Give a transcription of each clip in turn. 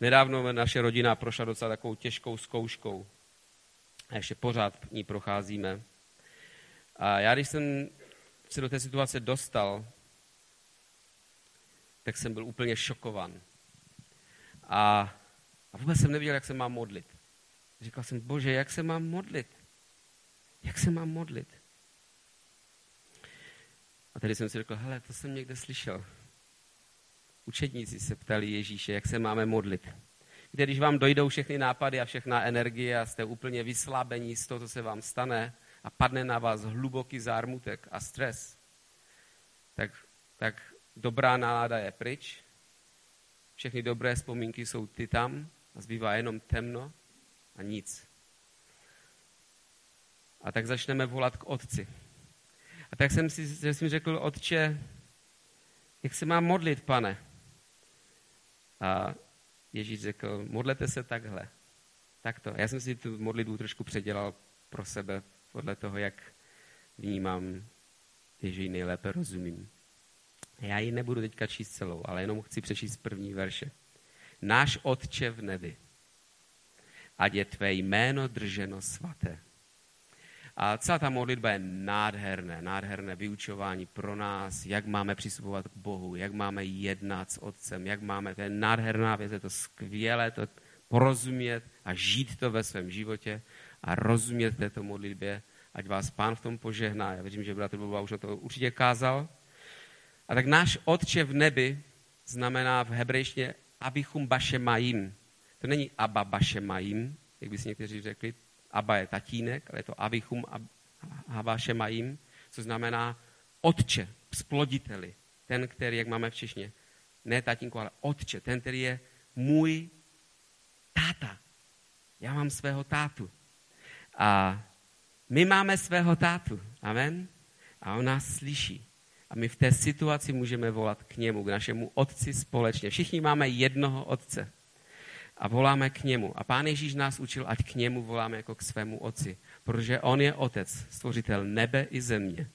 Nedávno naše rodina prošla docela takovou těžkou zkouškou. A ještě pořád ní procházíme. A já, když jsem se do té situace dostal, tak jsem byl úplně šokovan. A, a vůbec jsem nevěděl, jak se mám modlit. Říkal jsem, bože, jak se mám modlit? Jak se mám modlit? A tady jsem si řekl, hele, to jsem někde slyšel. Učedníci se ptali Ježíše, jak se máme modlit. Víte, když vám dojdou všechny nápady a všechna energie a jste úplně vyslabení z toho, co se vám stane a padne na vás hluboký zármutek a stres, tak, tak dobrá nálada je pryč, všechny dobré vzpomínky jsou ty tam a zbývá jenom temno a nic. A tak začneme volat k otci. A tak jsem si, že jsem řekl, otče, jak se mám modlit, pane? A Ježíš řekl, modlete se takhle. Takto. Já jsem si tu modlitbu trošku předělal pro sebe, podle toho, jak vnímám, že ji nejlépe rozumím. Já ji nebudu teďka číst celou, ale jenom chci přečíst první verše. Náš Otče v nebi, ať je tvé jméno drženo svaté. A celá ta modlitba je nádherné, nádherné vyučování pro nás, jak máme přistupovat k Bohu, jak máme jednat s Otcem, jak máme, to je nádherná věc, je to skvělé to porozumět a žít to ve svém životě a rozumět této modlitbě, ať vás Pán v tom požehná. Já věřím, že bratr Boba už na to určitě kázal. A tak náš Otče v nebi znamená v hebrejštině abichum bašemajim. To není Abba bašemajim, jak by si někteří řekli. Abba je tatínek, ale je to abichum bašemajim, co znamená Otče, sploditeli. Ten, který, jak máme v češtině, ne tatínku, ale Otče, ten, který je můj táta. Já mám svého tátu. A my máme svého tátu. Amen. A on nás slyší. A my v té situaci můžeme volat k němu, k našemu otci společně. Všichni máme jednoho otce. A voláme k němu. A pán Ježíš nás učil, ať k němu voláme jako k svému otci. Protože on je otec, stvořitel nebe i země.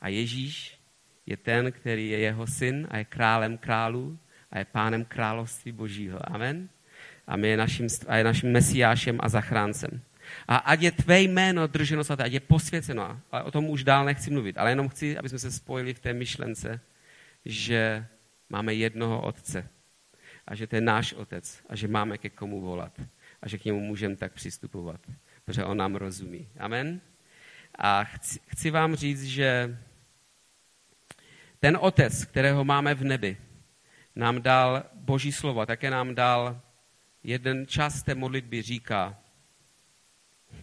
A Ježíš je ten, který je jeho syn a je králem králů a je pánem království božího. Amen. A, my je naším, a je naším mesiášem a zachráncem. A ať je tvé jméno drženo svaté, ať je posvěceno. Ale o tom už dál nechci mluvit. Ale jenom chci, aby jsme se spojili v té myšlence, že máme jednoho otce. A že to je náš otec. A že máme ke komu volat. A že k němu můžeme tak přistupovat. Protože on nám rozumí. Amen. A chci, chci vám říct, že ten otec, kterého máme v nebi, nám dal boží slovo, také nám dal jeden čas té modlitby říká,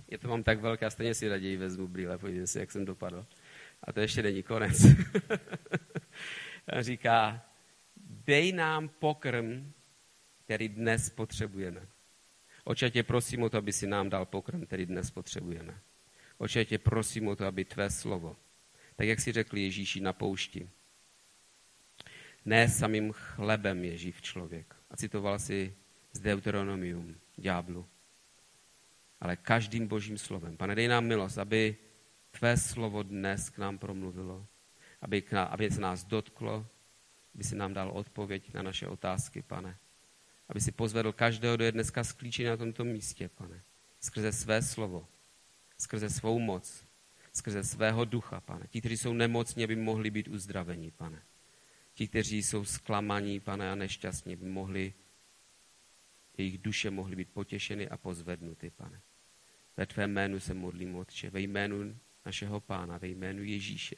je to mám tak velké, a stejně si raději vezmu brýle, podívejte si, jak jsem dopadl. A to ještě není konec. Říká, dej nám pokrm, který dnes potřebujeme. Oče, tě prosím o to, aby si nám dal pokrm, který dnes potřebujeme. Oče, tě prosím o to, aby tvé slovo, tak jak si řekl Ježíši na poušti, ne samým chlebem je živ člověk. A citoval si z Deuteronomium, ďáblu, ale každým božím slovem. Pane, dej nám milost, aby tvé slovo dnes k nám promluvilo, aby, k nám, aby se nás dotklo, aby si nám dal odpověď na naše otázky, pane. Aby si pozvedl každého, kdo je dneska sklíčený na tomto místě, pane. Skrze své slovo, skrze svou moc, skrze svého ducha, pane. Ti, kteří jsou nemocní, aby mohli být uzdraveni, pane. Ti, kteří jsou zklamaní, pane, a nešťastní, by mohli, jejich duše mohly být potěšeny a pozvednuty, pane. Ve tvém jménu se modlím, Otče, ve jménu našeho Pána, ve jménu Ježíše.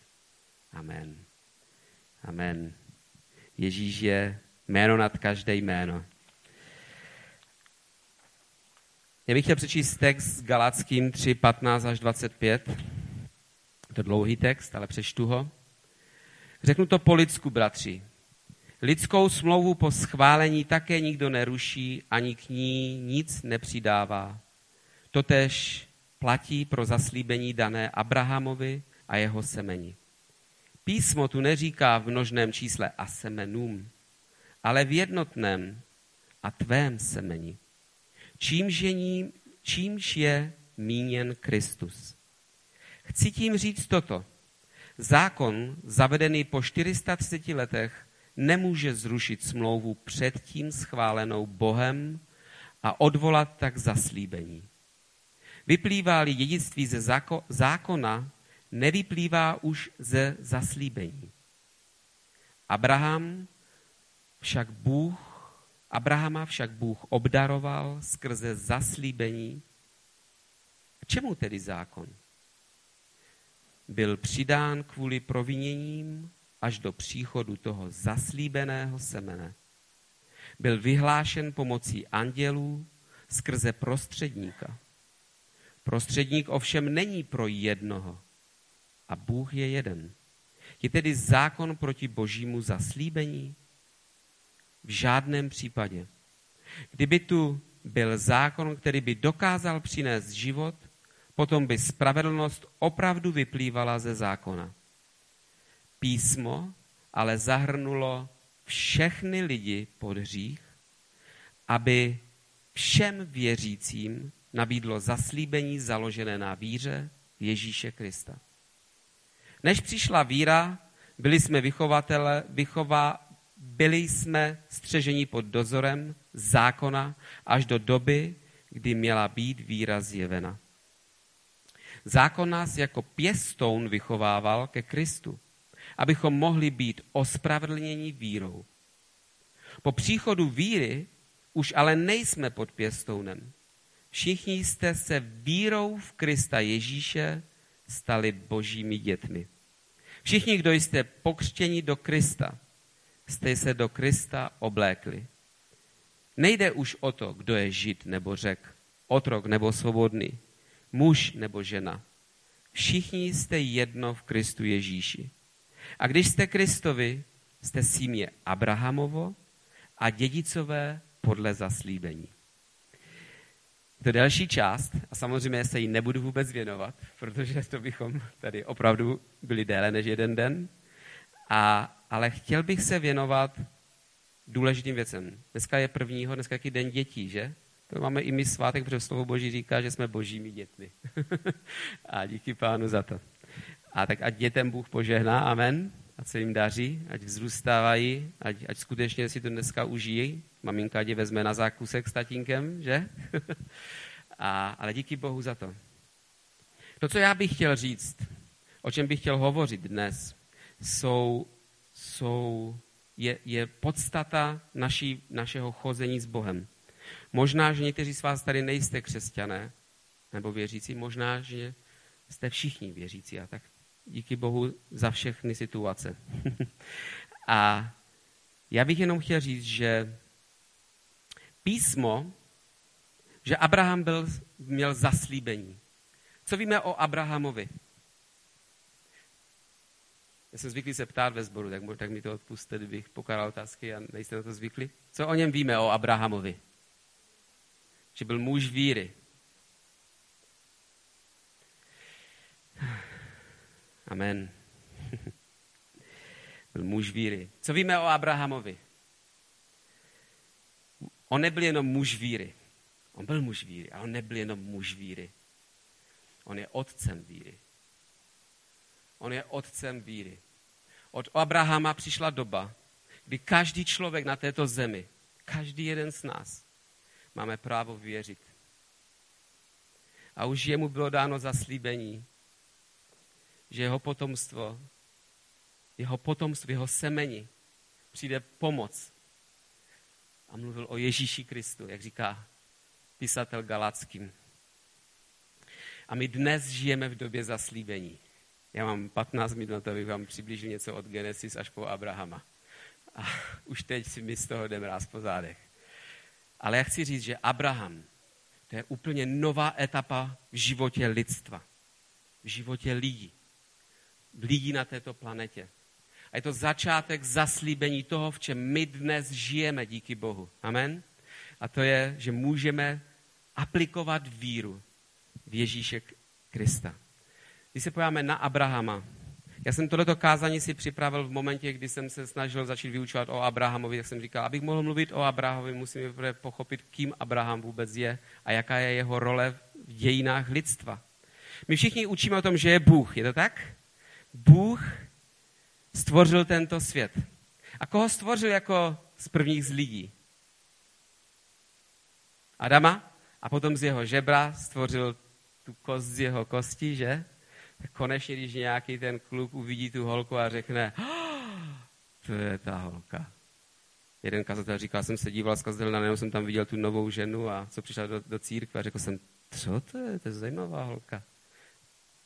Amen. Amen. Ježíš je jméno nad každé jméno. Já bych chtěl přečíst text s Galackým 3, 15 až 25. Je to dlouhý text, ale přečtu ho. Řeknu to po lidsku, bratři. Lidskou smlouvu po schválení také nikdo neruší, ani k ní nic nepřidává. Totež platí pro zaslíbení dané Abrahamovi a jeho semeni. Písmo tu neříká v množném čísle a semenům, ale v jednotném a tvém semeni. Čímž je, ní, čímž je míněn Kristus. Chci tím říct toto. Zákon, zavedený po 430 letech, nemůže zrušit smlouvu předtím schválenou Bohem a odvolat tak zaslíbení. Vyplývá-li dědictví ze zákona, nevyplývá už ze zaslíbení. Abraham však Bůh, Abrahama však Bůh obdaroval skrze zaslíbení. K čemu tedy zákon? Byl přidán kvůli proviněním až do příchodu toho zaslíbeného semene. Byl vyhlášen pomocí andělů skrze prostředníka. Prostředník ovšem není pro jednoho a Bůh je jeden. Je tedy zákon proti božímu zaslíbení? V žádném případě. Kdyby tu byl zákon, který by dokázal přinést život, potom by spravedlnost opravdu vyplývala ze zákona. Písmo ale zahrnulo všechny lidi pod hřích, aby všem věřícím nabídlo zaslíbení založené na víře Ježíše Krista. Než přišla víra, byli jsme vychovatele, vychová, byli jsme střežení pod dozorem zákona až do doby, kdy měla být víra zjevena. Zákon nás jako pěstoun vychovával ke Kristu, abychom mohli být ospravedlněni vírou. Po příchodu víry už ale nejsme pod pěstounem. Všichni jste se vírou v Krista Ježíše stali božími dětmi. Všichni, kdo jste pokřtěni do Krista, jste se do Krista oblékli. Nejde už o to, kdo je žid nebo řek, otrok nebo svobodný, muž nebo žena. Všichni jste jedno v Kristu Ježíši. A když jste Kristovi, jste símě Abrahamovo a dědicové podle zaslíbení. To další část, a samozřejmě se jí nebudu vůbec věnovat, protože to bychom tady opravdu byli déle než jeden den, a, ale chtěl bych se věnovat důležitým věcem. Dneska je prvního, dneska je den dětí, že? To máme i my svátek, protože slovo Boží říká, že jsme božími dětmi. a díky pánu za to. A tak ať dětem Bůh požehná, amen, ať se jim daří, ať vzrůstávají, ať, ať skutečně si to dneska užijí. Maminka tě vezme na zákusek s tatínkem, že? A, ale díky Bohu za to. To, co já bych chtěl říct, o čem bych chtěl hovořit dnes, jsou, jsou, je, je podstata naší, našeho chození s Bohem. Možná, že někteří z vás tady nejste křesťané nebo věřící, možná, že jste všichni věřící a tak díky Bohu za všechny situace. a já bych jenom chtěl říct, že písmo, že Abraham byl, měl zaslíbení. Co víme o Abrahamovi? Já jsem zvyklý se ptát ve sboru, tak, tak mi to odpuste, kdybych pokládal otázky a nejste na to zvyklí. Co o něm víme, o Abrahamovi? Že byl muž víry. Amen. byl muž víry. Co víme o Abrahamovi? On nebyl jenom muž víry. On byl muž víry, ale on nebyl jenom muž víry. On je otcem víry. On je otcem víry. Od Abrahama přišla doba, kdy každý člověk na této zemi, každý jeden z nás, máme právo věřit. A už jemu bylo dáno zaslíbení, že jeho potomstvo, jeho potomstvo, jeho semeni přijde pomoc. A mluvil o Ježíši Kristu, jak říká pisatel Galackým. A my dnes žijeme v době zaslíbení. Já mám 15 minut na to, abych vám přiblížil něco od Genesis až po Abrahama. A už teď si mi z toho jdem ráz po zádech. Ale já chci říct, že Abraham, to je úplně nová etapa v životě lidstva. V životě lidí lidí na této planetě. A je to začátek zaslíbení toho, v čem my dnes žijeme díky Bohu. Amen? A to je, že můžeme aplikovat víru v Ježíše Krista. Když se pojáme na Abrahama, já jsem tohleto kázání si připravil v momentě, kdy jsem se snažil začít vyučovat o Abrahamovi, tak jsem říkal, abych mohl mluvit o Abrahamovi, musím pochopit, kým Abraham vůbec je a jaká je jeho role v dějinách lidstva. My všichni učíme o tom, že je Bůh, je to tak? Bůh stvořil tento svět. A koho stvořil jako z prvních z lidí? Adama a potom z jeho žebra stvořil tu kost z jeho kosti, že? Tak konečně, když nějaký ten kluk uvidí tu holku a řekne, oh, to je ta holka. Jeden kazatel říkal, jsem se díval z kazatelna, jenom jsem tam viděl tu novou ženu a co přišla do, do církve a řekl jsem, co to je, to je zajímavá holka.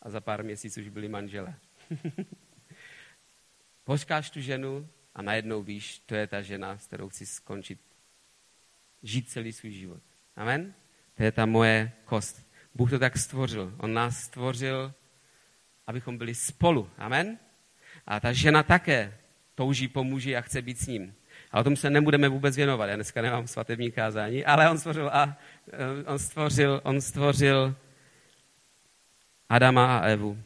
A za pár měsíců už byli manžele. Počkáš tu ženu a najednou víš, to je ta žena, s kterou chci skončit, žít celý svůj život. Amen? To je ta moje kost. Bůh to tak stvořil. On nás stvořil, abychom byli spolu. Amen? A ta žena také touží po muži a chce být s ním. A o tom se nebudeme vůbec věnovat. Já dneska nemám svatební kázání, ale on stvořil, a, eh, on stvořil, on stvořil Adama a Evu.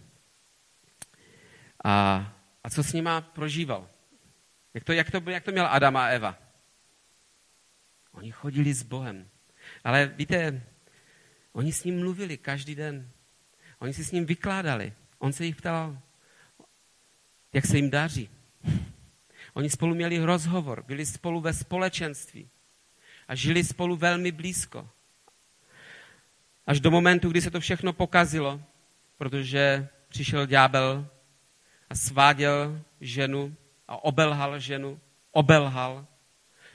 A, a co s nima prožíval? Jak to, jak, to, jak to měl Adam a Eva? Oni chodili s Bohem. Ale víte, oni s ním mluvili každý den. Oni si s ním vykládali. On se jich ptal, jak se jim daří. Oni spolu měli rozhovor, byli spolu ve společenství a žili spolu velmi blízko. Až do momentu, kdy se to všechno pokazilo, protože přišel ďábel a sváděl ženu a obelhal ženu, obelhal.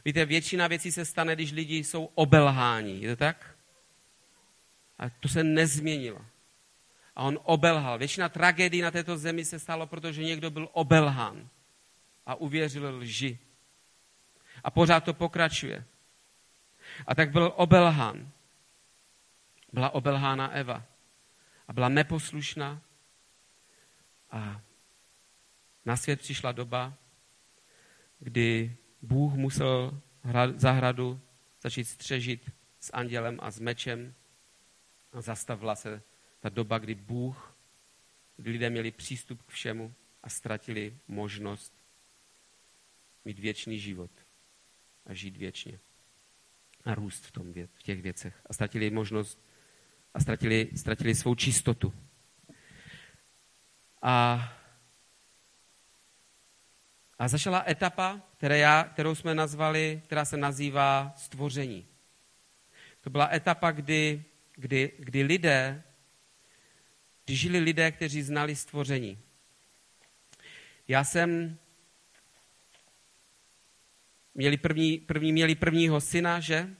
Víte, většina věcí se stane, když lidi jsou obelháni. Je to tak? A to se nezměnilo. A on obelhal. Většina tragédií na této zemi se stalo, protože někdo byl obelhán a uvěřil lži. A pořád to pokračuje. A tak byl obelhán. Byla obelhána Eva. A byla neposlušná. A na svět přišla doba, kdy Bůh musel zahradu začít střežit s andělem a s mečem a zastavila se ta doba, kdy Bůh, kdy lidé měli přístup k všemu a ztratili možnost mít věčný život a žít věčně a růst v, tom, v těch věcech. A ztratili možnost a ztratili, ztratili svou čistotu. A, a začala etapa, které já, kterou jsme nazvali, která se nazývá stvoření. To byla etapa, kdy, kdy, kdy lidé, kdy žili lidé, kteří znali stvoření. Já jsem měli první, první, měli prvního syna, že?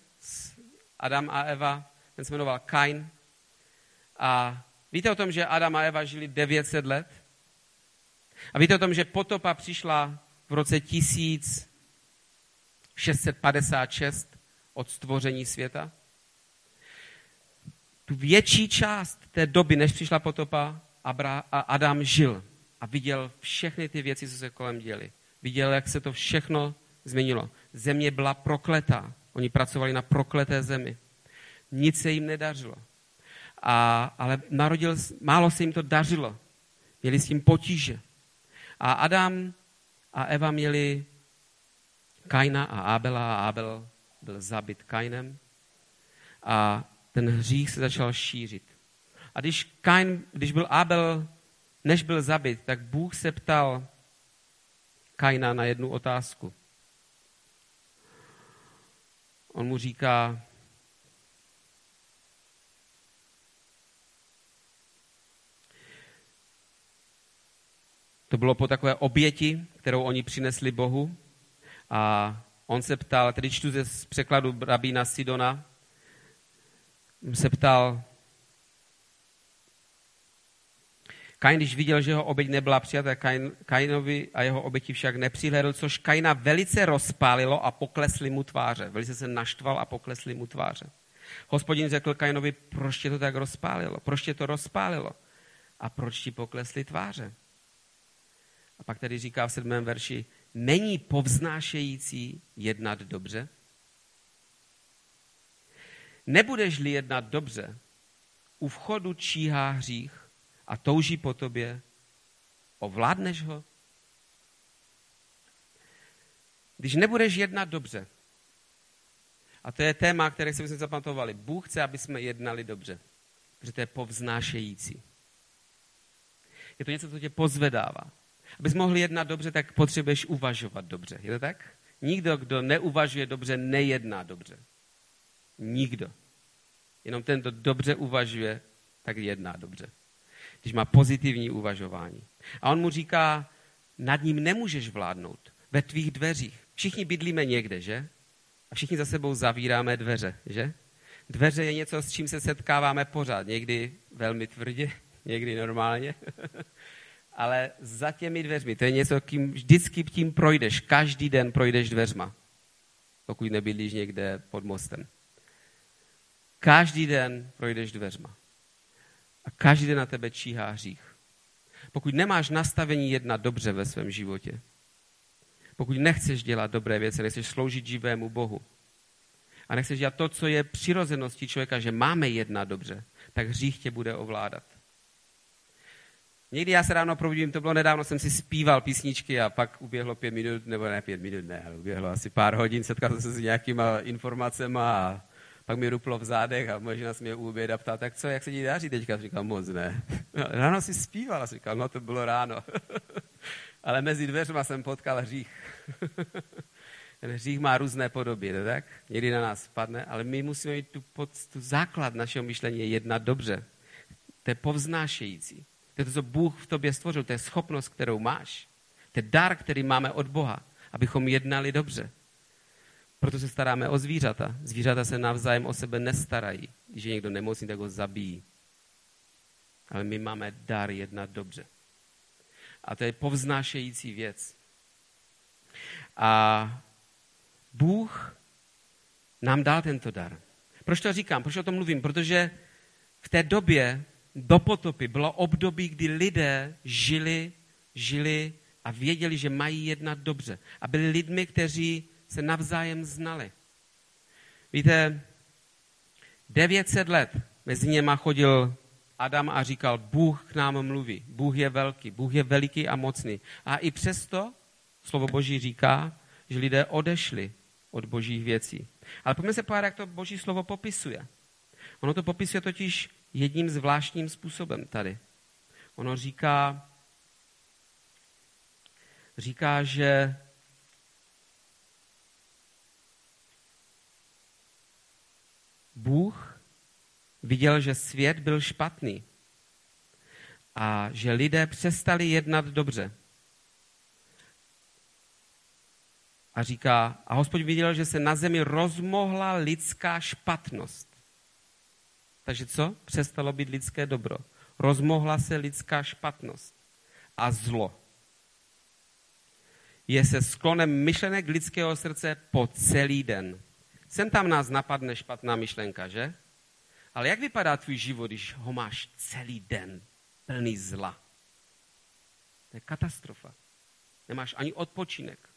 Adam a Eva, ten se jmenoval Kain. A víte o tom, že Adam a Eva žili 900 let? A víte o tom, že potopa přišla v roce 1656 od stvoření světa? Tu větší část té doby, než přišla potopa, Adam žil a viděl všechny ty věci, co se kolem děly. Viděl, jak se to všechno změnilo. Země byla prokletá. Oni pracovali na prokleté zemi. Nic se jim nedařilo. A, ale narodil, málo se jim to dařilo. Měli s tím potíže. A Adam a Eva měli Kaina a Abela a Abel byl zabit Kainem. A ten hřích se začal šířit. A když, Kain, když byl Abel, než byl zabit, tak Bůh se ptal Kaina na jednu otázku. On mu říká, to bylo po takové oběti, kterou oni přinesli Bohu. A on se ptal, tedy čtu ze překladu rabína Sidona, se ptal, Kain, když viděl, že jeho oběť nebyla přijata, Kain, Kainovi a jeho oběti však nepřihledl, což Kaina velice rozpálilo a poklesly mu tváře. Velice se naštval a poklesly mu tváře. Hospodin řekl Kainovi, proč tě to tak rozpálilo? Proč tě to rozpálilo? A proč ti poklesly tváře? A pak tady říká v sedmém verši, není povznášející jednat dobře? Nebudeš-li jednat dobře, u vchodu číhá hřích a touží po tobě, ovládneš ho? Když nebudeš jednat dobře, a to je téma, které jsme si zapamatovali, Bůh chce, aby jsme jednali dobře, protože to je povznášející. Je to něco, co tě pozvedává. Abys mohl jednat dobře, tak potřebuješ uvažovat dobře. Je to tak? Nikdo, kdo neuvažuje dobře, nejedná dobře. Nikdo. Jenom ten, kdo dobře uvažuje, tak jedná dobře. Když má pozitivní uvažování. A on mu říká, nad ním nemůžeš vládnout. Ve tvých dveřích. Všichni bydlíme někde, že? A všichni za sebou zavíráme dveře, že? Dveře je něco, s čím se setkáváme pořád. Někdy velmi tvrdě, někdy normálně. Ale za těmi dveřmi, to je něco, kým vždycky tím projdeš. Každý den projdeš dveřma. Pokud nebydlíš někde pod mostem. Každý den projdeš dveřma. A každý den na tebe číhá hřích. Pokud nemáš nastavení jedna dobře ve svém životě, pokud nechceš dělat dobré věci, nechceš sloužit živému Bohu a nechceš dělat to, co je přirozeností člověka, že máme jedna dobře, tak hřích tě bude ovládat. Někdy já se ráno probudím, to bylo nedávno, jsem si zpíval písničky a pak uběhlo pět minut, nebo ne pět minut, ne, ale uběhlo asi pár hodin, setkal jsem se s nějakýma informacemi a pak mi ruplo v zádech a možná se mě u oběda ptal, tak co, jak se ti daří teďka? Říkal, moc ne. Ráno si zpíval, říkal, no to bylo ráno. Ale mezi dveřma jsem potkal hřích. Ten hřích má různé podoby, ne tak? Někdy na nás spadne, ale my musíme mít tu, pod, tu základ našeho myšlení je jednat dobře. To je povznášející. To je to, co Bůh v tobě stvořil, to je schopnost, kterou máš. To je dar, který máme od Boha, abychom jednali dobře. Proto se staráme o zvířata. Zvířata se navzájem o sebe nestarají. Když je někdo nemocný, tak ho zabijí. Ale my máme dar jednat dobře. A to je povznášející věc. A Bůh nám dal tento dar. Proč to říkám? Proč o tom mluvím? Protože v té době do potopy bylo období, kdy lidé žili, žili a věděli, že mají jednat dobře. A byli lidmi, kteří se navzájem znali. Víte, 900 let mezi něma chodil Adam a říkal, Bůh k nám mluví, Bůh je velký, Bůh je veliký a mocný. A i přesto slovo Boží říká, že lidé odešli od božích věcí. Ale pojďme se pár, jak to boží slovo popisuje. Ono to popisuje totiž jedním zvláštním způsobem tady. Ono říká, říká, že Bůh viděl, že svět byl špatný a že lidé přestali jednat dobře. A říká, a hospodin viděl, že se na zemi rozmohla lidská špatnost. Takže co? Přestalo být lidské dobro. Rozmohla se lidská špatnost a zlo. Je se sklonem myšlenek lidského srdce po celý den. Sem tam nás napadne špatná myšlenka, že? Ale jak vypadá tvůj život, když ho máš celý den plný zla? To je katastrofa. Nemáš ani odpočinek.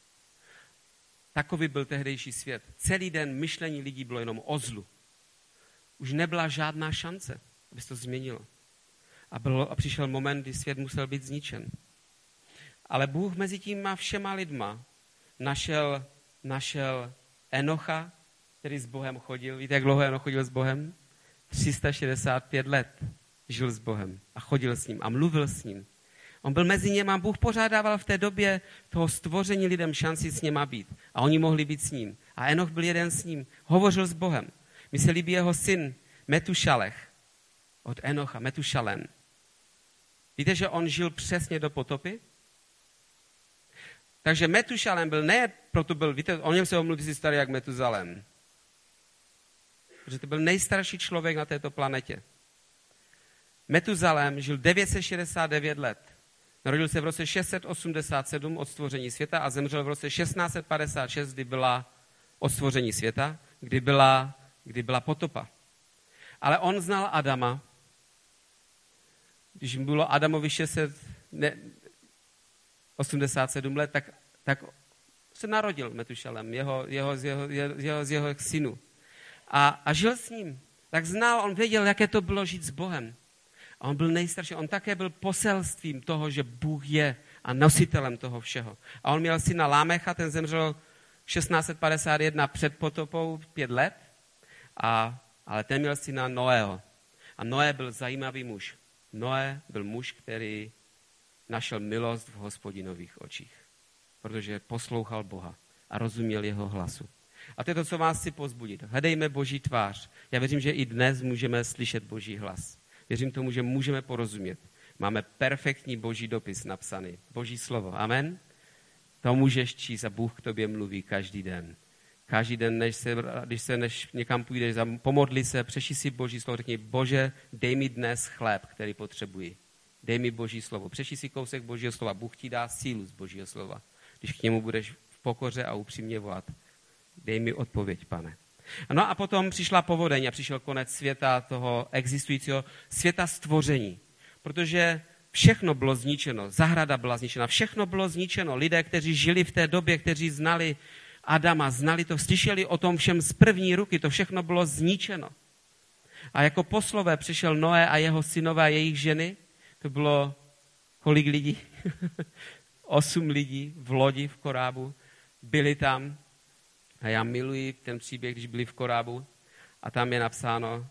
Takový byl tehdejší svět. Celý den myšlení lidí bylo jenom o zlu. Už nebyla žádná šance, aby se to změnilo. A, bylo, a přišel moment, kdy svět musel být zničen. Ale Bůh mezi tím má všema lidma našel, našel Enocha, který s Bohem chodil. Víte, jak dlouho Enoch chodil s Bohem? 365 let žil s Bohem a chodil s ním a mluvil s ním. On byl mezi něma Bůh pořádával v té době toho stvoření lidem šanci s něma být. A oni mohli být s ním. A Enoch byl jeden s ním. Hovořil s Bohem. Mi se líbí jeho syn Metušalech od Enocha, Metušalem. Víte, že on žil přesně do potopy? Takže Metušalem byl ne, proto byl, víte, o něm se omluví si starý jak Metuzalem. Protože to byl nejstarší člověk na této planetě. Metuzalem žil 969 let. Narodil se v roce 687 od stvoření světa a zemřel v roce 1656, kdy byla od stvoření světa, kdy byla, kdy byla potopa. Ale on znal Adama. Když bylo Adamovi 687 let, tak, tak se narodil Metušalem, jeho, jeho, jeho, jeho, z jeho synu. A, a žil s ním. Tak znal, on věděl, jaké to bylo žít s Bohem. A on byl nejstarší. On také byl poselstvím toho, že Bůh je a nositelem toho všeho. A on měl syna Lámecha, ten zemřel 1651 před potopou pět let, a, ale ten měl syna Noého. A Noé byl zajímavý muž. Noé byl muž, který našel milost v hospodinových očích, protože poslouchal Boha a rozuměl jeho hlasu. A to je to, co vás chci pozbudit. Hledejme Boží tvář. Já věřím, že i dnes můžeme slyšet Boží hlas. Věřím tomu, že můžeme porozumět. Máme perfektní Boží dopis napsaný. Boží slovo. Amen? To můžeš číst a Bůh k tobě mluví každý den. Každý den, než se, když se než někam půjdeš, pomodli se, přeši si Boží slovo, řekni, Bože, dej mi dnes chléb, který potřebuji. Dej mi Boží slovo. Přeši si kousek Božího slova. Bůh ti dá sílu z Božího slova. Když k němu budeš v pokoře a upřímně volat. Dej mi odpověď, pane. No a potom přišla povodeň a přišel konec světa, toho existujícího světa stvoření. Protože všechno bylo zničeno, zahrada byla zničena, všechno bylo zničeno. Lidé, kteří žili v té době, kteří znali Adama, znali to, slyšeli o tom všem z první ruky, to všechno bylo zničeno. A jako poslové přišel Noé a jeho synové a jejich ženy, to bylo kolik lidí? Osm lidí v lodi v Korábu, byli tam a já miluji ten příběh, když byli v Korábu a tam je napsáno,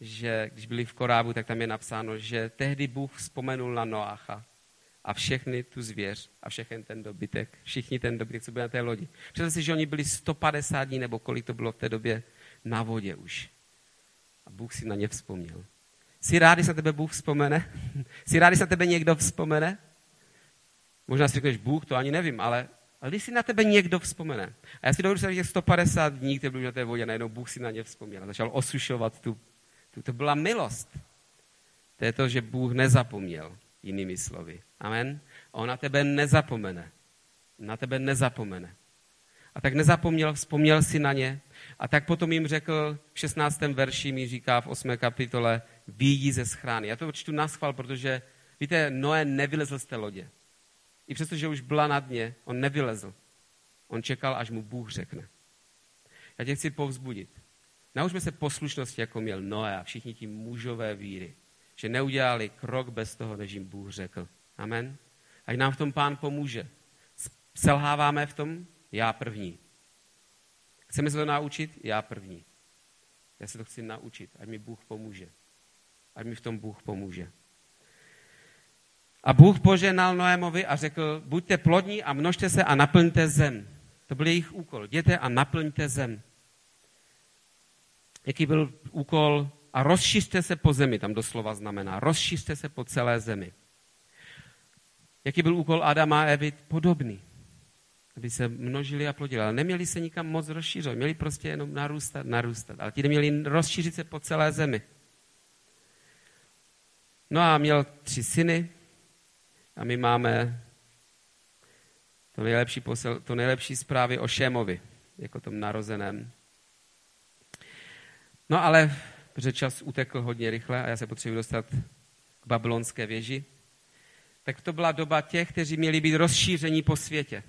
že když byli v Korábu, tak tam je napsáno, že tehdy Bůh vzpomenul na Noácha a všechny tu zvěř a všechny ten dobytek, všichni ten dobytek, co byl na té lodi. Představte si, že oni byli 150 dní, nebo kolik to bylo v té době, na vodě už. A Bůh si na ně vzpomněl. Jsi rád, se na tebe Bůh vzpomene? Jsi rád, se na tebe někdo vzpomene? Možná si řekneš, Bůh, to ani nevím, ale, ale když si na tebe někdo vzpomene. A já si dovedu že 150 dní, které byly na té vodě, najednou Bůh si na ně vzpomněl začal osušovat tu, tu. To byla milost. To je to, že Bůh nezapomněl, jinými slovy. Amen. A on na tebe nezapomene. Na tebe nezapomene. A tak nezapomněl, vzpomněl si na ně. A tak potom jim řekl, v 16. verši mi říká v 8. kapitole, výjdi ze schrány. Já to čtu na protože, víte, Noé nevylezl z té lodě. I přesto, že už byla na dně, on nevylezl. On čekal, až mu Bůh řekne. Já tě chci povzbudit. Naučme se poslušnosti, jako měl Noé a všichni ti mužové víry. Že neudělali krok bez toho, než jim Bůh řekl. Amen. Ať nám v tom pán pomůže. Selháváme v tom? Já první. Chceme se to naučit? Já první. Já se to chci naučit, ať mi Bůh pomůže. Ať mi v tom Bůh pomůže. A Bůh poženal Noémovi a řekl, buďte plodní a množte se a naplňte zem. To byl jejich úkol. Jděte a naplňte zem. Jaký byl úkol? A rozšiřte se po zemi, tam doslova znamená. Rozšiřte se po celé zemi. Jaký byl úkol Adama a Evy? Podobný. Aby se množili a plodili. Ale neměli se nikam moc rozšířit. Měli prostě jenom narůstat, narůstat. Ale ti neměli rozšířit se po celé zemi. No a měl tři syny a my máme to nejlepší, posel, to nejlepší zprávy o Šémovi, jako tom narozeném. No ale, protože čas utekl hodně rychle a já se potřebuji dostat k babylonské věži, tak to byla doba těch, kteří měli být rozšíření po světě.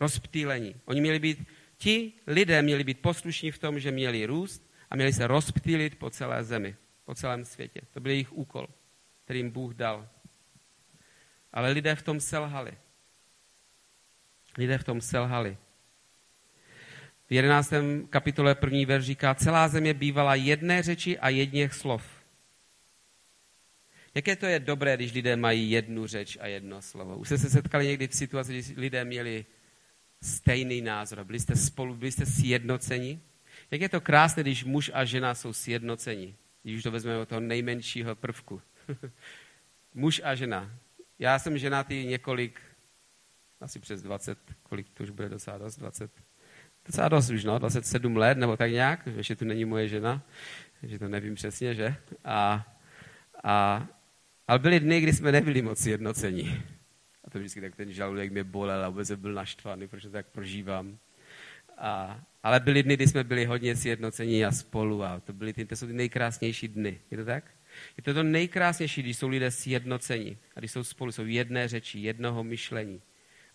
Rozptýlení. Oni měli být, ti lidé měli být poslušní v tom, že měli růst a měli se rozptýlit po celé zemi, po celém světě. To byl jejich úkol, který jim Bůh dal. Ale lidé v tom selhali. Lidé v tom selhali. V 11. kapitole první verš říká, celá země bývala jedné řeči a jedněch slov. Jaké to je dobré, když lidé mají jednu řeč a jedno slovo? Už jste se setkali někdy v situaci, kdy lidé měli stejný názor, byli jste spolu, byli jste sjednoceni? Jak je to krásné, když muž a žena jsou sjednoceni, když už to vezmeme od toho nejmenšího prvku. muž a žena. Já jsem ženatý několik, asi přes 20, kolik to už bude dost, 20, docela dost už, no, 27 let, nebo tak nějak, ještě tu není moje žena, že to nevím přesně, že? A, a ale byly dny, kdy jsme nebyli moc jednocení. A to vždycky tak ten žaludek mě bolel a vůbec byl naštvaný, protože to tak prožívám. A, ale byly dny, kdy jsme byli hodně sjednocení a spolu a to, byly ty, to jsou ty nejkrásnější dny. Je to tak? Je to to nejkrásnější, když jsou lidé sjednocení a když jsou spolu, jsou jedné řeči, jednoho myšlení.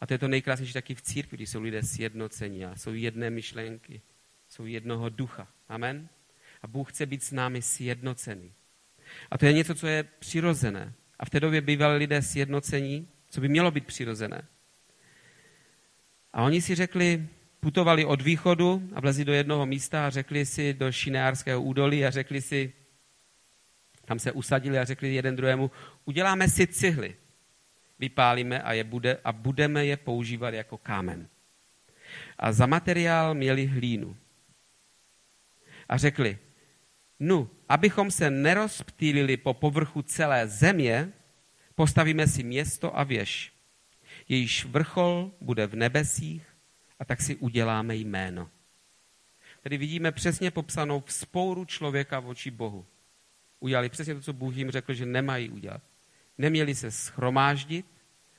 A to je to nejkrásnější taky v církvi, když jsou lidé sjednocení a jsou jedné myšlenky, jsou jednoho ducha. Amen? A Bůh chce být s námi sjednocený. A to je něco, co je přirozené. A v té době bývali lidé sjednocení, co by mělo být přirozené. A oni si řekli, putovali od východu a vlezli do jednoho místa a řekli si do Šineárského údolí a řekli si, tam se usadili a řekli jeden druhému, uděláme si cihly. Vypálíme a, je bude, a budeme je používat jako kámen. A za materiál měli hlínu. A řekli, nu, abychom se nerozptýlili po povrchu celé země, postavíme si město a věž. Jejíž vrchol bude v nebesích a tak si uděláme jméno. Tedy vidíme přesně popsanou spouru člověka v oči Bohu. Udělali přesně to, co Bůh jim řekl, že nemají udělat. Neměli se schromáždit,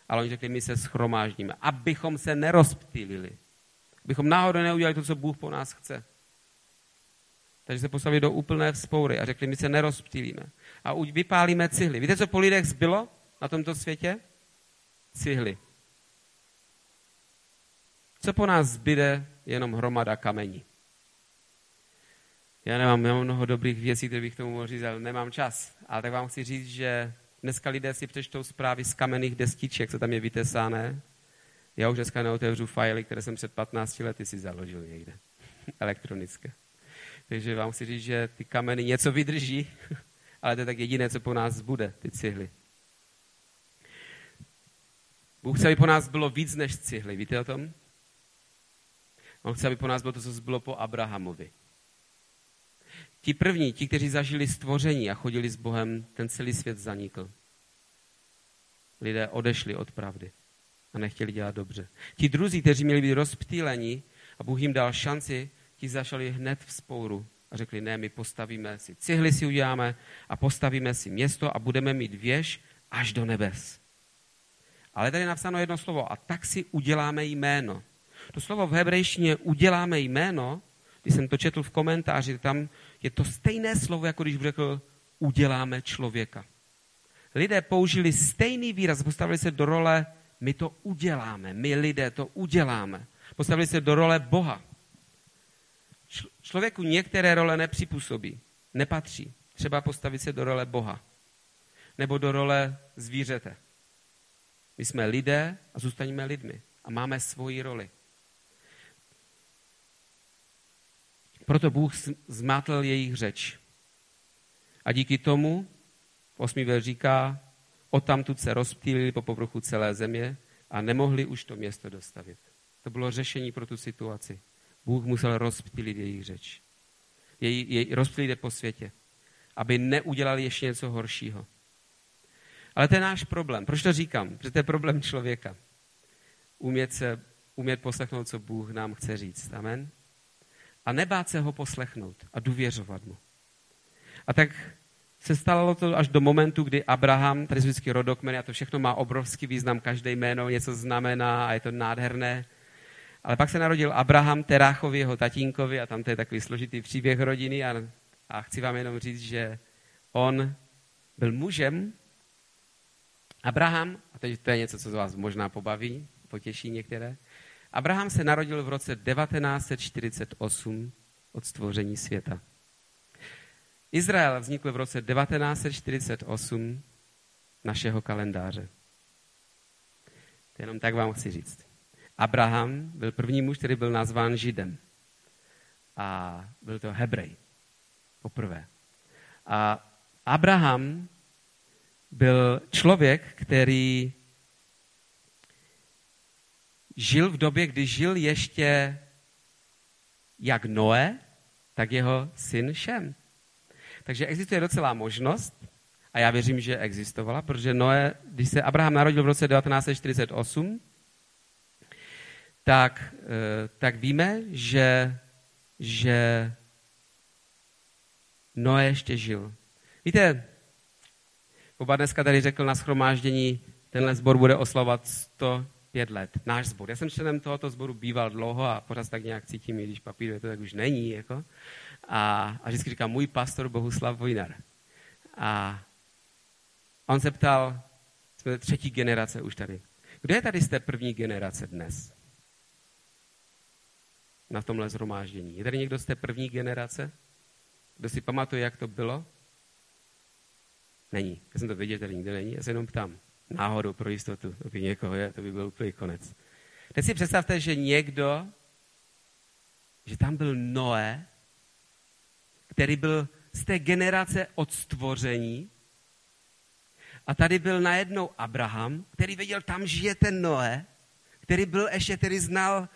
ale oni řekli, my se schromáždíme, abychom se nerozptýlili. Abychom náhodou neudělali to, co Bůh po nás chce. Takže se postavili do úplné vzpoury a řekli, my se nerozptýlíme. A už vypálíme cihly. Víte, co po lidech zbylo na tomto světě? Cihly. Co po nás zbyde? Jenom hromada kamení. Já nemám, nemám mnoho dobrých věcí, které bych tomu mohl říct, ale nemám čas. Ale tak vám chci říct, že dneska lidé si přečtou zprávy z kamenných destiček, co tam je vytesáné. Já už dneska neotevřu fajly, které jsem před 15 lety si založil někde. Elektronické. Takže vám chci říct, že ty kameny něco vydrží, ale to je tak jediné, co po nás bude, ty cihly. Bůh chce, aby po nás bylo víc než cihly. Víte o tom? On chce, aby po nás bylo to, co bylo po Abrahamovi. Ti první, ti, kteří zažili stvoření a chodili s Bohem, ten celý svět zanikl. Lidé odešli od pravdy a nechtěli dělat dobře. Ti druzí, kteří měli být rozptýleni a Bůh jim dal šanci, ti zašli hned v spouru a řekli, ne, my postavíme si cihly si uděláme a postavíme si město a budeme mít věž až do nebes. Ale tady je napsáno jedno slovo a tak si uděláme jméno. To slovo v hebrejštině uděláme jméno, když jsem to četl v komentáři, tam je to stejné slovo, jako když řekl uděláme člověka. Lidé použili stejný výraz, postavili se do role my to uděláme, my lidé to uděláme. Postavili se do role Boha. Člověku některé role nepřipůsobí, nepatří. Třeba postavit se do role Boha nebo do role zvířete. My jsme lidé a zůstaneme lidmi a máme svoji roli. Proto Bůh zmátl jejich řeč. A díky tomu, osmý ver říká, odtamtud se rozptýlili po povrchu celé země a nemohli už to město dostavit. To bylo řešení pro tu situaci. Bůh musel rozptýlit jejich řeč. Jej, jej, rozptýlit po světě, aby neudělali ještě něco horšího. Ale to je náš problém. Proč to říkám? Protože to je problém člověka. Umět, se, umět poslechnout, co Bůh nám chce říct. Amen? A nebát se ho poslechnout a důvěřovat mu. A tak se stalo to až do momentu, kdy Abraham, tady vždycky rodokmen, a to všechno má obrovský význam, každé jméno něco znamená a je to nádherné. Ale pak se narodil Abraham Teráchovi, jeho tatínkovi, a tam to je takový složitý příběh rodiny. A, a chci vám jenom říct, že on byl mužem. Abraham, a teď to je něco, co z vás možná pobaví, potěší některé. Abraham se narodil v roce 1948 od stvoření světa. Izrael vznikl v roce 1948 našeho kalendáře. To jenom tak vám chci říct. Abraham byl první muž, který byl nazván Židem. A byl to Hebrej. Poprvé. A Abraham byl člověk, který žil v době, kdy žil ještě jak Noé, tak jeho syn Šem. Takže existuje docela možnost, a já věřím, že existovala, protože Noé, když se Abraham narodil v roce 1948, tak, eh, tak víme, že, že Noé ještě žil. Víte, oba dneska tady řekl na schromáždění, tenhle sbor bude oslovat 100 pět let. Náš sbor. Já jsem členem tohoto sboru býval dlouho a pořád tak nějak cítím, i když papíruje to, tak už není. Jako. A, a vždycky říká můj pastor Bohuslav Vojnar. A on se ptal, jsme třetí generace už tady. Kdo je tady z té první generace dnes? Na tomhle zhromáždění. Je tady někdo z té první generace? Kdo si pamatuje, jak to bylo? Není. Já jsem to věděl, tady nikdo není. Já se jenom ptám. Náhodou pro jistotu. To by někoho je, to by byl úplný konec. Teď si představte, že někdo, že tam byl Noé, který byl z té generace od stvoření A tady byl najednou Abraham, který věděl, tam žije ten Noé, který byl ještě, který znal,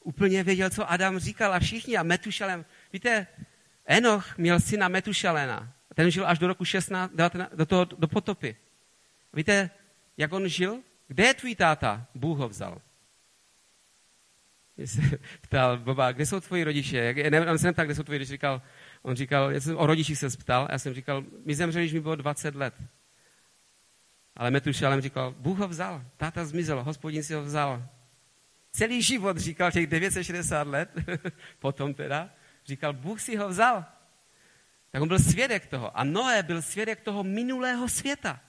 úplně věděl, co Adam říkal a všichni. A Metušalem, víte, Enoch měl syna Metušalena. Ten žil až do roku 16, 19, do, toho, do potopy. Víte, jak on žil? Kde je tvůj táta? Bůh ho vzal. se ptal, Boba, kde jsou tvoji rodiče? Jak, ne, on se neptal, kde jsou tvoji rodiče. Říkal, on říkal, já jsem o rodičích se ptal, a já jsem říkal, my zemřeli, když mi bylo 20 let. Ale Metušalem říkal, Bůh ho vzal, táta zmizel, hospodin si ho vzal. Celý život říkal, těch 960 let, potom teda, říkal, Bůh si ho vzal. Tak on byl svědek toho. A Noé byl svědek toho minulého světa.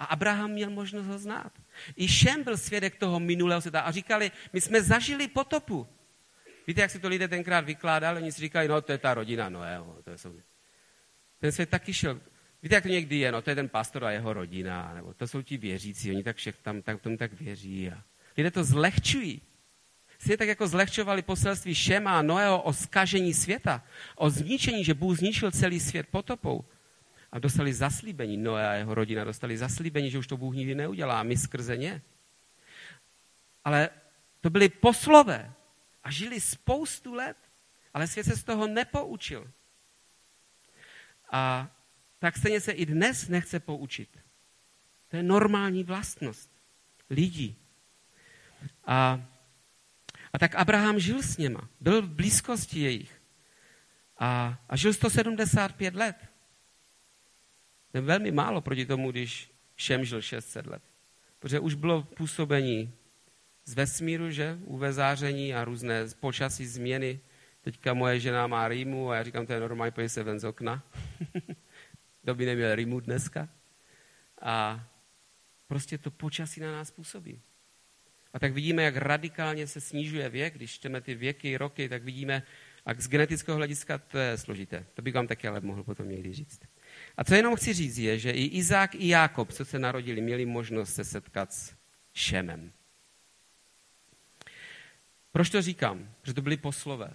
A Abraham měl možnost ho znát. I Šem byl svědek toho minulého světa. A říkali, my jsme zažili potopu. Víte, jak si to lidé tenkrát vykládali? Oni si říkali, no to je ta rodina Noého. To je Ten svět taky šel. Víte, jak to někdy je? No to je ten pastor a jeho rodina. Nebo to jsou ti věřící. Oni tak všech tam, tak, tomu tak věří. A lidé to zlehčují. Si tak jako zlehčovali poselství Šema a Noého o skažení světa, o zničení, že Bůh zničil celý svět potopou. A dostali zaslíbení, Noé a jeho rodina dostali zaslíbení, že už to Bůh nikdy neudělá my skrze ně. Ale to byli poslové a žili spoustu let, ale svět se z toho nepoučil. A tak stejně se i dnes nechce poučit. To je normální vlastnost lidí. A a tak Abraham žil s něma, byl v blízkosti jejich. A, a žil 175 let. Je velmi málo proti tomu, když Šem žil 600 let. Protože už bylo působení z vesmíru, že? Uvezáření a různé počasí změny. Teďka moje žena má rýmu a já říkám, to je normální, pojď se ven z okna. Kdo by neměl rýmu dneska? A prostě to počasí na nás působí. A tak vidíme, jak radikálně se snižuje věk. Když čteme ty věky, roky, tak vidíme, a z genetického hlediska to je složité. To bych vám taky ale mohl potom někdy říct. A co jenom chci říct je, že i Izák, i Jákob, co se narodili, měli možnost se setkat s Šemem. Proč to říkám? Protože to byli poslové.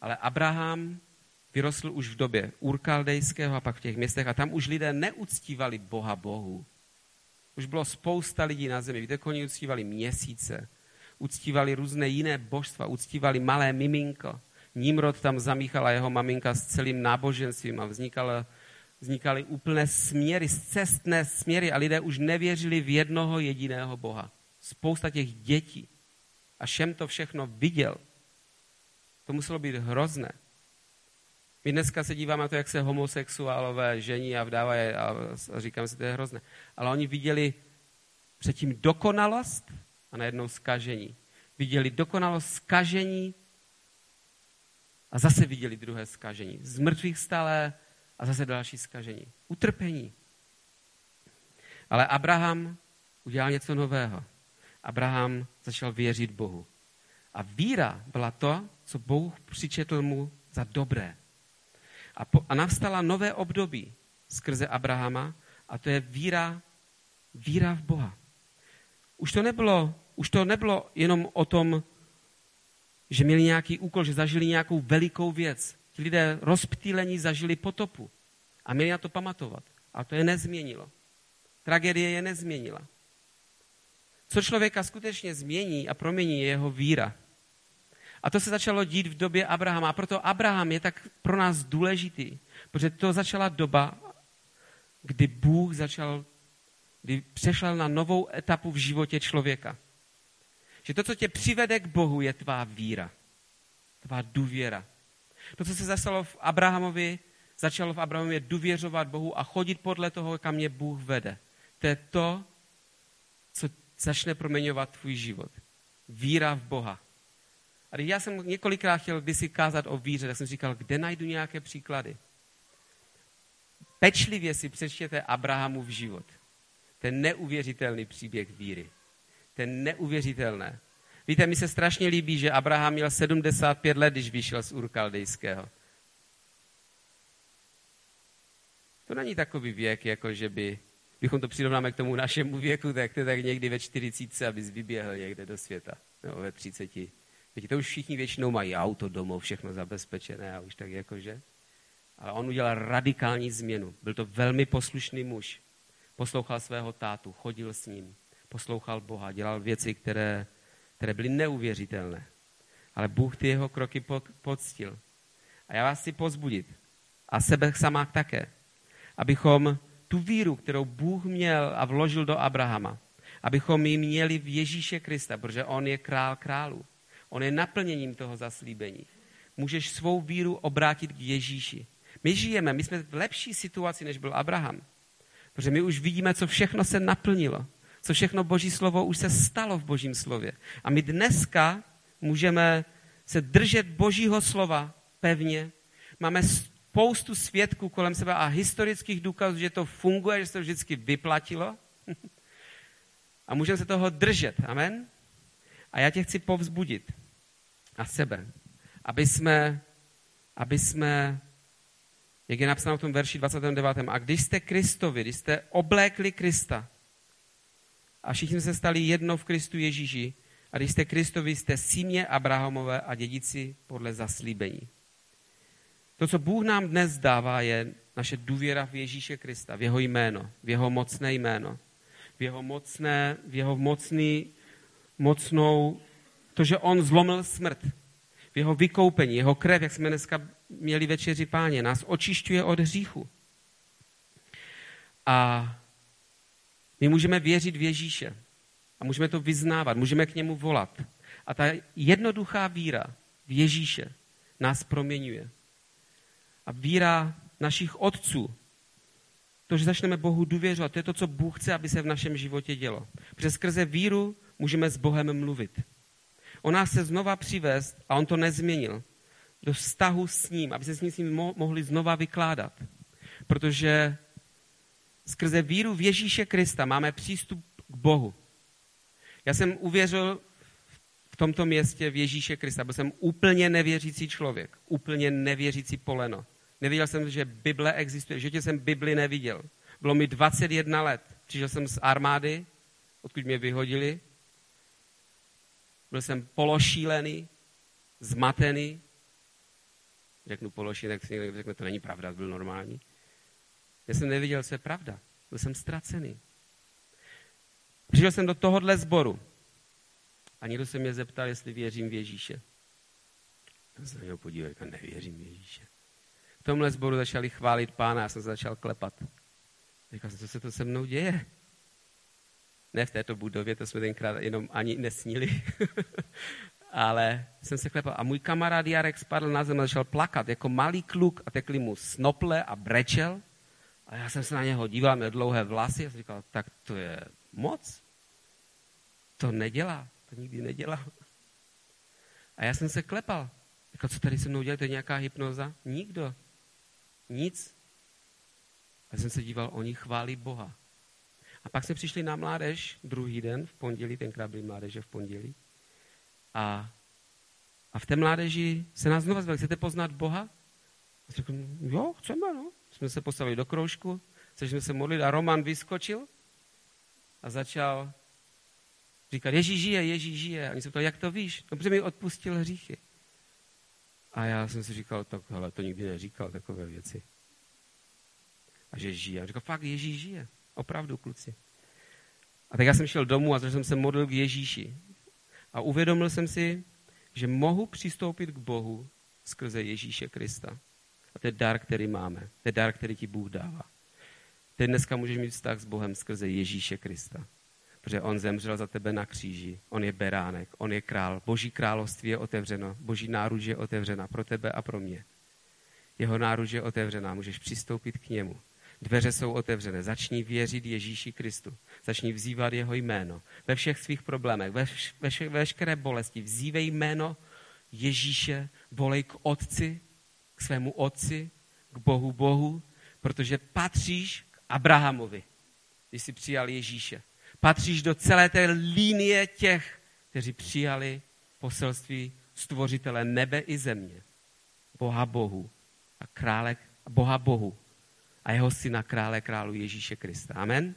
Ale Abraham vyrostl už v době Urkaldejského a pak v těch městech a tam už lidé neuctívali Boha Bohu, už bylo spousta lidí na zemi. Víte, oni uctívali měsíce, uctívali různé jiné božstva, uctívali malé miminko. Nímrod tam zamíchala jeho maminka s celým náboženstvím a vznikala, vznikaly úplné směry, cestné směry a lidé už nevěřili v jednoho jediného Boha. Spousta těch dětí. A Šem to všechno viděl. To muselo být hrozné. My dneska se díváme na to, jak se homosexuálové žení a vdávají a, říkám si, to je hrozné. Ale oni viděli předtím dokonalost a najednou skažení. Viděli dokonalost skažení a zase viděli druhé skažení. Z mrtvých stále a zase další skažení. Utrpení. Ale Abraham udělal něco nového. Abraham začal věřit Bohu. A víra byla to, co Bůh přičetl mu za dobré. A, po, a nastala nové období skrze Abrahama a to je víra, víra v Boha. Už to nebylo, už to nebylo jenom o tom, že měli nějaký úkol, že zažili nějakou velikou věc. Ti lidé rozptýlení zažili potopu a měli na to pamatovat. A to je nezměnilo. Tragédie je nezměnila. Co člověka skutečně změní a promění je jeho víra. A to se začalo dít v době Abrahama. A proto Abraham je tak pro nás důležitý, protože to začala doba, kdy Bůh začal, kdy přešel na novou etapu v životě člověka. Že to, co tě přivede k Bohu, je tvá víra, tvá důvěra. To, co se zastalo v Abrahamovi, začalo v Abrahamově důvěřovat Bohu a chodit podle toho, kam mě Bůh vede. To je to, co začne proměňovat tvůj život. Víra v Boha. A když já jsem několikrát chtěl kdysi kázat o víře, tak jsem říkal, kde najdu nějaké příklady. Pečlivě si přečtěte Abrahamův život. Ten neuvěřitelný příběh víry. Ten neuvěřitelné. Víte, mi se strašně líbí, že Abraham měl 75 let, když vyšel z Urkaldejského. To není takový věk, jako že by, bychom to přirovnáme k tomu našemu věku, tak to je tak někdy ve 40, abys vyběhl někde do světa. Nebo ve 30. Víte, to už všichni většinou mají auto domov, všechno zabezpečené a už tak jakože. Ale on udělal radikální změnu. Byl to velmi poslušný muž. Poslouchal svého tátu, chodil s ním, poslouchal Boha, dělal věci, které, které byly neuvěřitelné. Ale Bůh ty jeho kroky poctil. A já vás chci pozbudit, a sebe sama také, abychom tu víru, kterou Bůh měl a vložil do Abrahama, abychom ji měli v Ježíše Krista, protože on je král králů. On je naplněním toho zaslíbení. Můžeš svou víru obrátit k Ježíši. My žijeme, my jsme v lepší situaci, než byl Abraham. Protože my už vidíme, co všechno se naplnilo. Co všechno Boží slovo už se stalo v Božím slově. A my dneska můžeme se držet Božího slova pevně. Máme spoustu svědků kolem sebe a historických důkazů, že to funguje, že se to vždycky vyplatilo. A můžeme se toho držet. Amen? A já tě chci povzbudit a sebe, aby jsme, aby jsme jak je napsáno v tom verši 29. A když jste Kristovi, když jste oblékli Krista a všichni se stali jedno v Kristu Ježíši, a když jste Kristovi, jste símě Abrahamové a dědici podle zaslíbení. To, co Bůh nám dnes dává, je naše důvěra v Ježíše Krista, v jeho jméno, v jeho mocné jméno, v jeho mocné, v jeho mocný, mocnou, to, že on zlomil smrt, v jeho vykoupení, jeho krev, jak jsme dneska měli večeři páně, nás očišťuje od hříchu. A my můžeme věřit v Ježíše a můžeme to vyznávat, můžeme k němu volat. A ta jednoduchá víra v Ježíše nás proměňuje. A víra našich otců, to, že začneme Bohu důvěřovat, to je to, co Bůh chce, aby se v našem životě dělo. Přes skrze víru můžeme s Bohem mluvit. On nás se znova přivést a on to nezměnil do vztahu s ním, aby se s ním mohli znova vykládat. Protože skrze víru v Ježíše Krista máme přístup k Bohu. Já jsem uvěřil v tomto městě v Ježíše Krista, byl jsem úplně nevěřící člověk, úplně nevěřící poleno. Nevěděl jsem, že Bible existuje, že jsem Bibli neviděl. Bylo mi 21 let. Přišel jsem z armády, odkud mě vyhodili. Byl jsem pološílený, zmatený, řeknu pološi, tak si někdo řekne, to není pravda, byl normální. Já jsem neviděl, co je pravda. Byl jsem ztracený. Přišel jsem do tohohle sboru a někdo se mě zeptal, jestli věřím v Ježíše. Já jsem na podíval, říkal, nevěřím v Ježíše. V tomhle sboru začali chválit pána, já jsem začal klepat. Říkal jsem, co se to se mnou děje? Ne v této budově, to jsme tenkrát jenom ani nesnili. ale jsem se klepal. A můj kamarád Jarek spadl na zem a začal plakat jako malý kluk a tekli mu snople a brečel. A já jsem se na něho díval, měl dlouhé vlasy a jsem říkal, tak to je moc. To nedělá, to nikdy nedělá. A já jsem se klepal. Říkal, co tady se mnou dělá, to je nějaká hypnoza? Nikdo. Nic. A jsem se díval, oni chválí Boha. A pak se přišli na mládež druhý den, v pondělí, tenkrát byli mládeže v pondělí. A, a v té mládeži se nás znovu zvedli, chcete poznat Boha? A řekl, jo, chceme, no. Jsme se postavili do kroužku, začali se modlit a Roman vyskočil a začal říkat, Ježíš žije, Ježíš žije. A oni se ptali, jak to víš? No, protože mi odpustil hříchy. A já jsem si říkal, tak hele, to nikdy neříkal, takové věci. A že žije. A říkal, fakt, Ježíš žije. Opravdu, kluci. A tak já jsem šel domů a začal jsem se modlil k Ježíši. A uvědomil jsem si, že mohu přistoupit k Bohu skrze Ježíše Krista. A to je dar, který máme. To je dar, který ti Bůh dává. Ty dneska můžeš mít vztah s Bohem skrze Ježíše Krista. Protože on zemřel za tebe na kříži. On je beránek, on je král. Boží království je otevřeno. Boží náruč je otevřena pro tebe a pro mě. Jeho náruč je otevřená. Můžeš přistoupit k němu. Dveře jsou otevřené. Začni věřit Ježíši Kristu. Začni vzývat jeho jméno. Ve všech svých problémech, ve, ve všech, veškeré bolesti. Vzívej jméno Ježíše, volej k Otci, k svému Otci, k Bohu Bohu, protože patříš k Abrahamovi, když jsi přijal Ježíše. Patříš do celé té línie těch, kteří přijali poselství stvořitele nebe i země. Boha Bohu a krále Boha Bohu a jeho syna krále králu Ježíše Krista. Amen.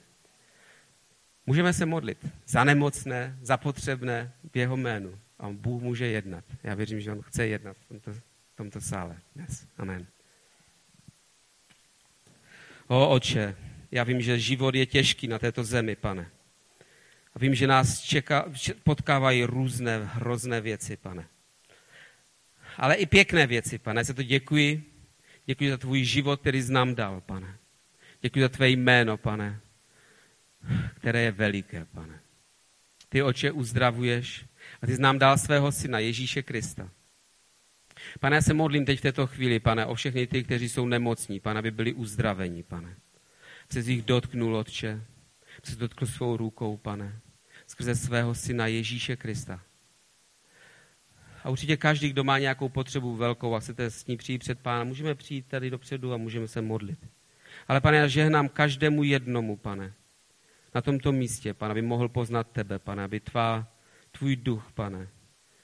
Můžeme se modlit za nemocné, za potřebné v jeho jménu. A Bůh může jednat. Já věřím, že on chce jednat v tomto, tomto sále dnes. Amen. O oče, Já vím, že život je těžký na této zemi, pane. A vím, že nás čeká, potkávají různé hrozné věci, pane. Ale i pěkné věci, pane. Já se to děkuji. Děkuji za tvůj život, který jsi nám dal, pane. Děkuji za tvé jméno, pane, které je veliké, pane. Ty oče uzdravuješ a ty jsi nám dal svého syna Ježíše Krista. Pane, já se modlím teď v této chvíli, pane, o všechny ty, kteří jsou nemocní, pane, aby byli uzdraveni, pane. Se z nich dotknul, Otče, se dotkl svou rukou, pane, skrze svého syna Ježíše Krista. A určitě každý, kdo má nějakou potřebu velkou a chcete s ní přijít před pána, můžeme přijít tady dopředu a můžeme se modlit. Ale pane, já žehnám každému jednomu, pane, na tomto místě, pane, aby mohl poznat tebe, pane, aby tvá, tvůj duch, pane,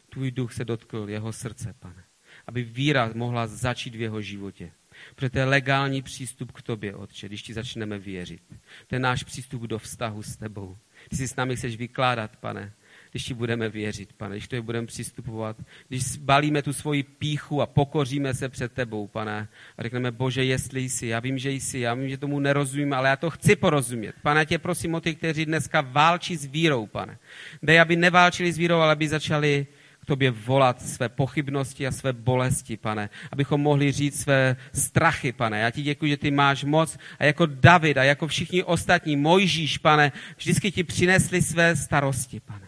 tvůj duch se dotkl jeho srdce, pane. Aby víra mohla začít v jeho životě. Protože to je legální přístup k tobě, Otče, když ti začneme věřit. To je náš přístup do vztahu s tebou. Ty si s námi chceš vykládat, pane, když ti budeme věřit, pane, když to budeme přistupovat, když balíme tu svoji píchu a pokoříme se před tebou, pane, a řekneme, bože, jestli jsi, já vím, že jsi, já vím, že tomu nerozumím, ale já to chci porozumět. Pane, tě prosím o ty, kteří dneska válčí s vírou, pane. Dej, aby neválčili s vírou, ale aby začali tobě volat své pochybnosti a své bolesti, pane. Abychom mohli říct své strachy, pane. Já ti děkuji, že ty máš moc a jako David a jako všichni ostatní, Mojžíš, pane, vždycky ti přinesli své starosti, pane.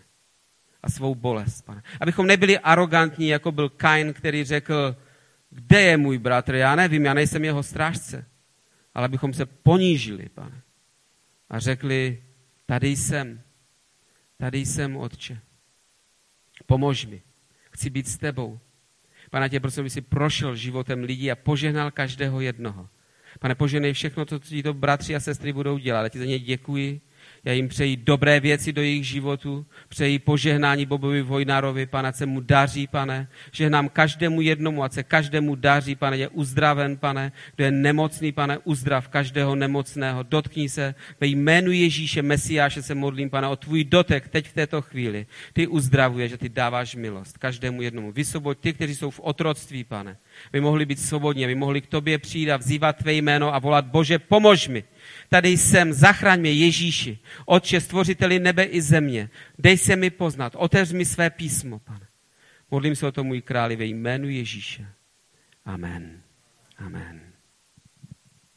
A svou bolest, pane. Abychom nebyli arrogantní, jako byl Kain, který řekl, kde je můj bratr? Já nevím, já nejsem jeho strážce. Ale abychom se ponížili, pane. A řekli, tady jsem, tady jsem, Otče. Pomož mi. Chci být s tebou. Pane, tě prosím, aby si prošel životem lidí a požehnal každého jednoho. Pane, poženej všechno, co ti to bratři a sestry budou dělat. Já ti za ně děkuji. Já jim přeji dobré věci do jejich životu, přeji požehnání Bobovi Vojnárovi, pane, ať se mu daří, pane, žehnám každému jednomu, ať se každému daří, pane, je uzdraven, pane, kdo je nemocný, pane, uzdrav každého nemocného, dotkni se, ve jménu Ježíše Mesiáše se modlím, pane, o tvůj dotek teď v této chvíli. Ty uzdravuješ, že ty dáváš milost každému jednomu. Vysvoboď ty, kteří jsou v otroctví, pane, aby mohli být svobodní, aby mohli k tobě přijít a vzývat tvé jméno a volat, Bože, pomož mi. Tady jsem, zachraň mě Ježíši, Otče, stvořiteli nebe i země. Dej se mi poznat, otevř mi své písmo, pane. Modlím se o to, můj králi, ve jménu Ježíše. Amen. Amen.